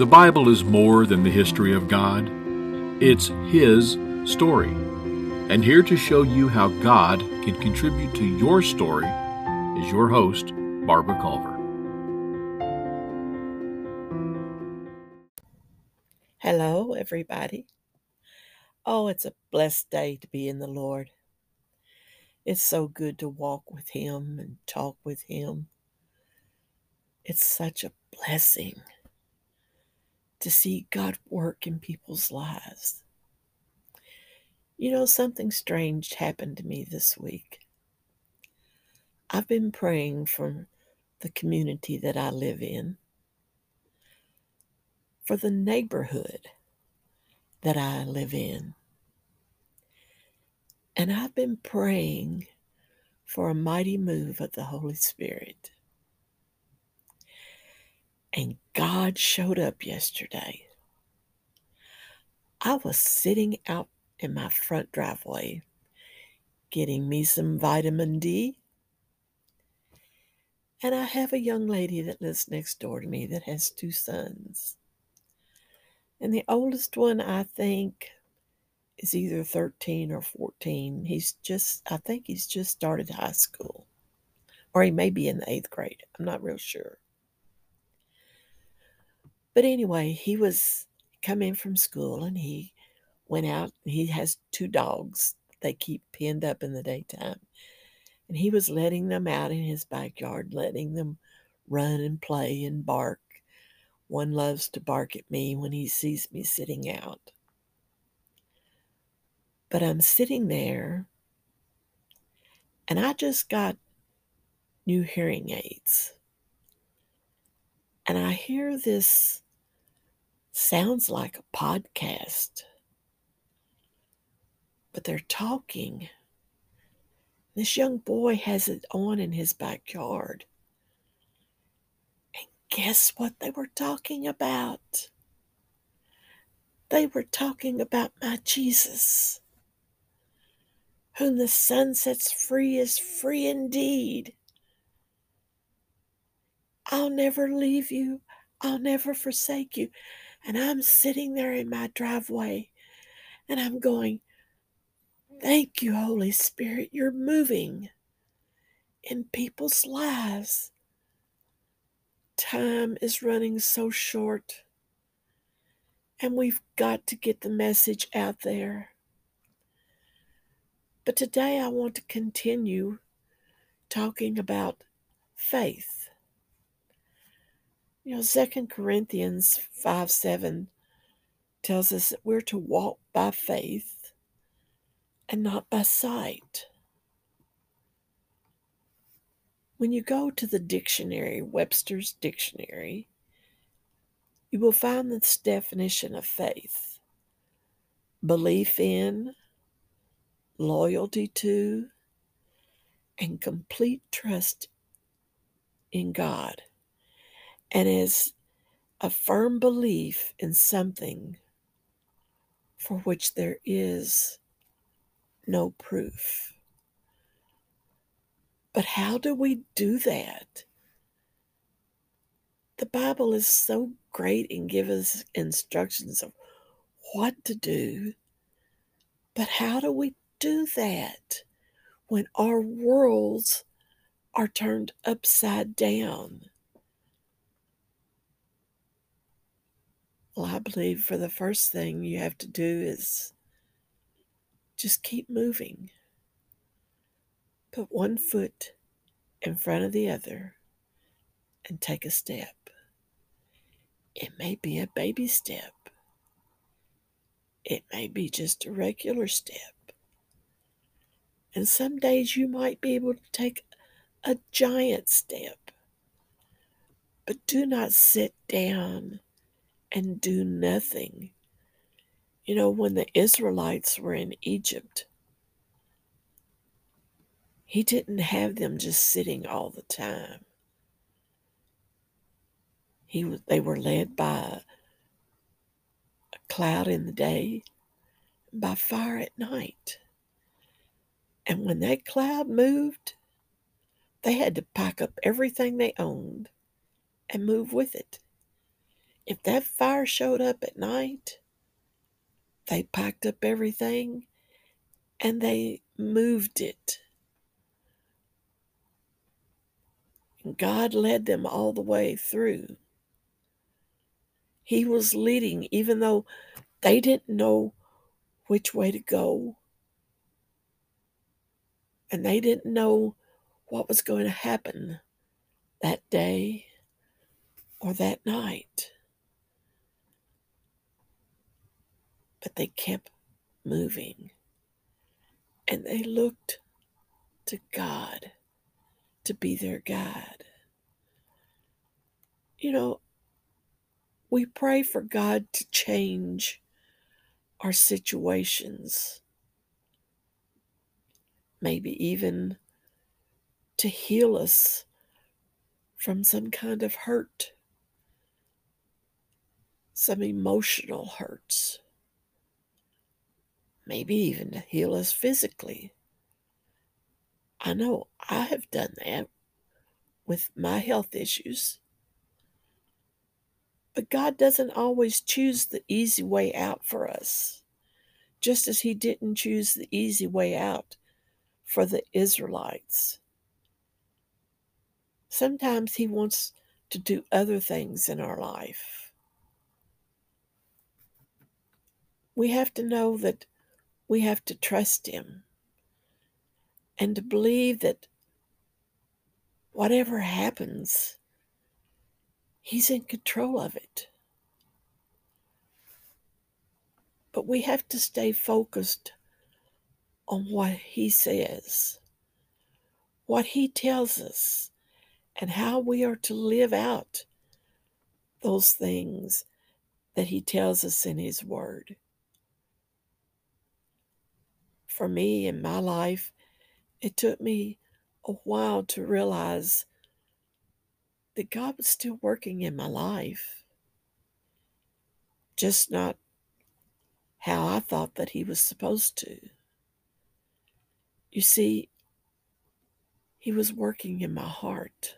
The Bible is more than the history of God, it's His story. And here to show you how God can contribute to your story is your host, Barbara Culver. Hello, everybody. Oh, it's a blessed day to be in the Lord. It's so good to walk with Him and talk with Him. It's such a blessing to see God work in people's lives. You know, something strange happened to me this week. I've been praying for the community that I live in, for the neighborhood that I live in. And I've been praying for a mighty move of the Holy Spirit. And God showed up yesterday. I was sitting out in my front driveway getting me some vitamin D. And I have a young lady that lives next door to me that has two sons. And the oldest one, I think, is either 13 or 14. He's just, I think he's just started high school. Or he may be in the eighth grade. I'm not real sure. But anyway, he was coming from school and he went out. He has two dogs they keep pinned up in the daytime. And he was letting them out in his backyard, letting them run and play and bark. One loves to bark at me when he sees me sitting out. But I'm sitting there and I just got new hearing aids. And I hear this sounds like a podcast, but they're talking. This young boy has it on in his backyard. And guess what they were talking about? They were talking about my Jesus. Whom the Son sets free is free indeed. I'll never leave you. I'll never forsake you. And I'm sitting there in my driveway and I'm going, Thank you, Holy Spirit. You're moving in people's lives. Time is running so short, and we've got to get the message out there. But today I want to continue talking about faith. You know, Second Corinthians 5 7 tells us that we're to walk by faith and not by sight. When you go to the dictionary, Webster's Dictionary, you will find this definition of faith belief in, loyalty to, and complete trust in God and is a firm belief in something for which there is no proof. But how do we do that? The Bible is so great and gives us instructions of what to do. But how do we do that when our worlds are turned upside down? Well, I believe for the first thing you have to do is just keep moving. Put one foot in front of the other and take a step. It may be a baby step, it may be just a regular step. And some days you might be able to take a giant step. But do not sit down and do nothing. You know, when the Israelites were in Egypt, he didn't have them just sitting all the time. He, they were led by a cloud in the day, by fire at night. And when that cloud moved, they had to pack up everything they owned and move with it. If that fire showed up at night, they packed up everything and they moved it. And God led them all the way through. He was leading, even though they didn't know which way to go. And they didn't know what was going to happen that day or that night. But they kept moving. And they looked to God to be their guide. You know, we pray for God to change our situations, maybe even to heal us from some kind of hurt, some emotional hurts, maybe even to heal us physically. I know I have done that with my health issues. But God doesn't always choose the easy way out for us, just as He didn't choose the easy way out for the Israelites. Sometimes He wants to do other things in our life. We have to know that we have to trust Him and to believe that whatever happens, He's in control of it. But we have to stay focused on what He says, what He tells us, and how we are to live out those things that He tells us in His Word. For me in my life, it took me a while to realize that God was still working in my life. Just not how I thought that He was supposed to. You see, He was working in my heart.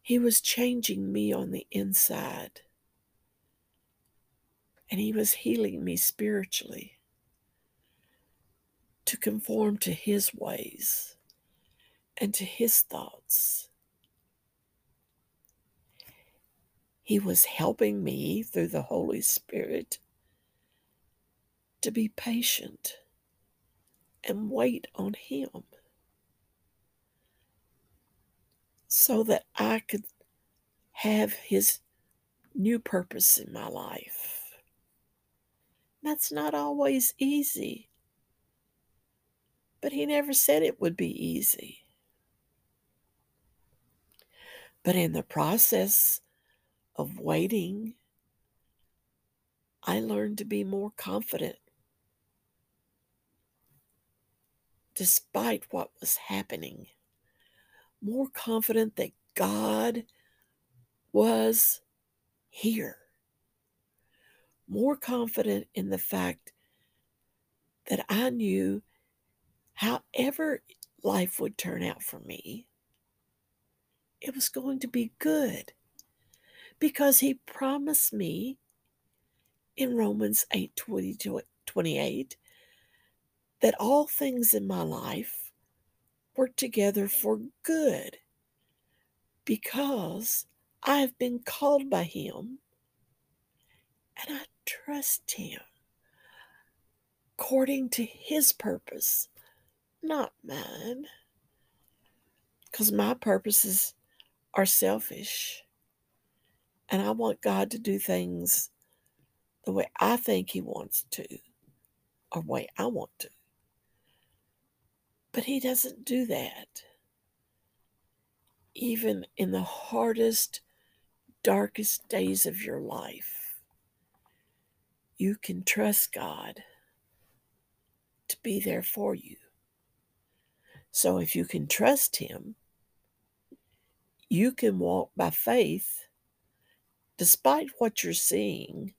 He was changing me on the inside. And He was healing me spiritually to conform to His ways and to His thoughts. He was helping me through the Holy Spirit to be patient and wait on Him so that I could have His new purpose in my life. That's not always easy, but He never said it would be easy. But in the process, of waiting, I learned to be more confident despite what was happening. More confident that God was here. More confident in the fact that I knew however life would turn out for me, it was going to be good because he promised me in Romans 8 28 that all things in my life work together for good because I have been called by him and I trust him according to his purpose, not mine. Because my purposes are selfish. And I want God to do things the way I think He wants to, or way I want to. But He doesn't do that. Even in the hardest, darkest days of your life, you can trust God to be there for you. So if you can trust Him, you can walk by faith despite what you're seeing,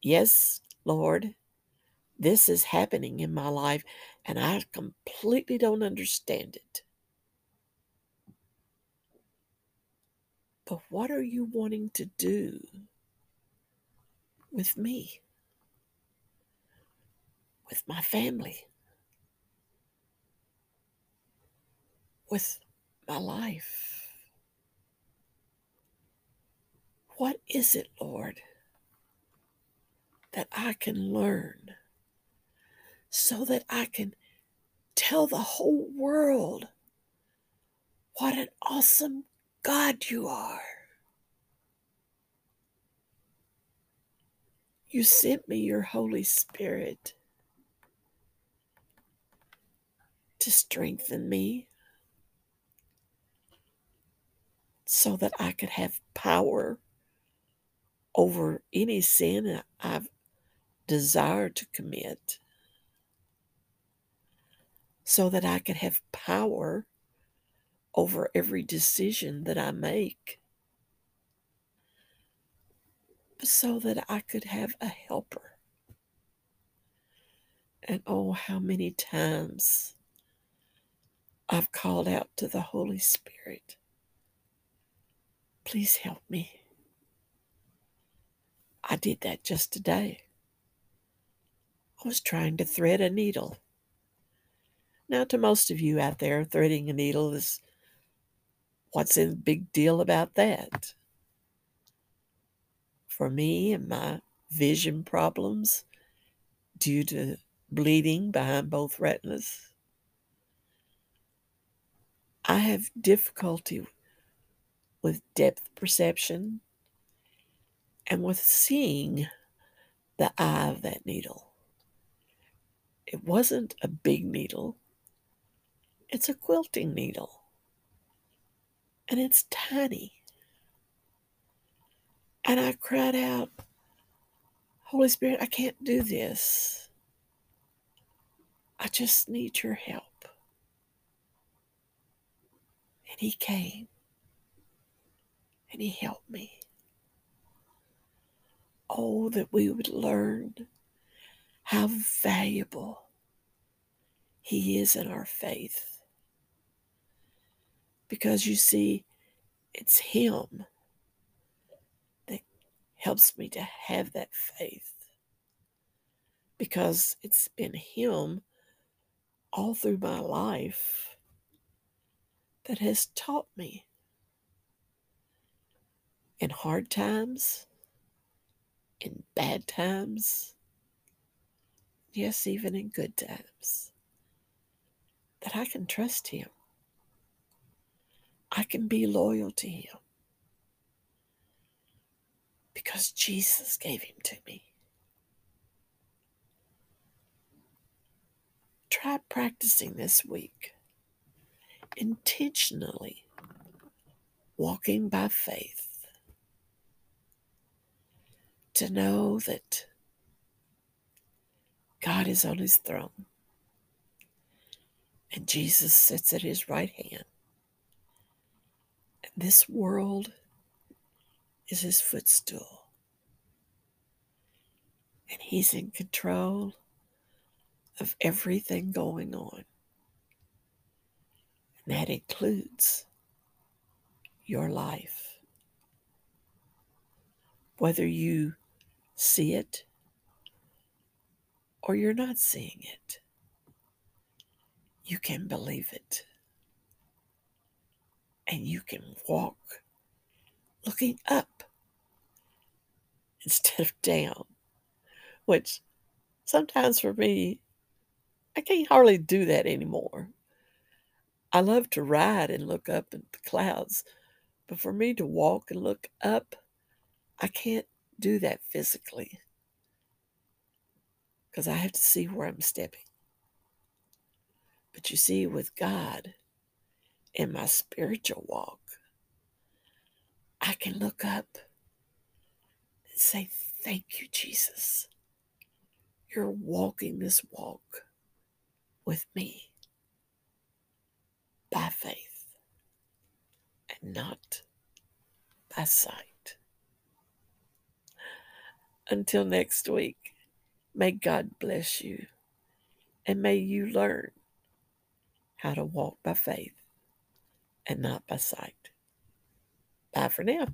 yes, Lord, this is happening in my life, and I completely don't understand it. But what are you wanting to do with me? With my family? With my life? What is it, Lord, that I can learn so that I can tell the whole world what an awesome God you are? You sent me your Holy Spirit to strengthen me so that I could have power over any sin I've desired to commit, so that I could have power over every decision that I make, so that I could have a helper. And oh, how many times I've called out to the Holy Spirit, please help me. I did that just today. I was trying to thread a needle. Now, to most of you out there, threading a needle is what's the big deal about that? For me and my vision problems due to bleeding behind both retinas, I have difficulty with depth perception and with seeing the eye of that needle. It wasn't a big needle, it's a quilting needle. And it's tiny. And I cried out, Holy Spirit, I can't do this. I just need your help. And He came and He helped me. Oh, that we would learn how valuable He is in our faith. Because you see, it's Him that helps me to have that faith. Because it's been Him all through my life that has taught me in hard times, in bad times, yes, even in good times, that I can trust Him. I can be loyal to Him because Jesus gave Him to me. Try practicing this week intentionally walking by faith to know that God is on his throne and Jesus sits at his right hand. And this world is his footstool. And he's in control of everything going on. And that includes your life. Whether you see it or you're not seeing it, you can believe it. And you can walk looking up instead of down, which sometimes for me, I can't hardly do that anymore. I love to ride and look up at the clouds, but for me to walk and look up, I can't do that physically because I have to see where I'm stepping. But you see, with God in my spiritual walk, I can look up and say, Thank you, Jesus. You're walking this walk with me by faith and not by sight. Until next week, may God bless you and may you learn how to walk by faith and not by sight. Bye. For now.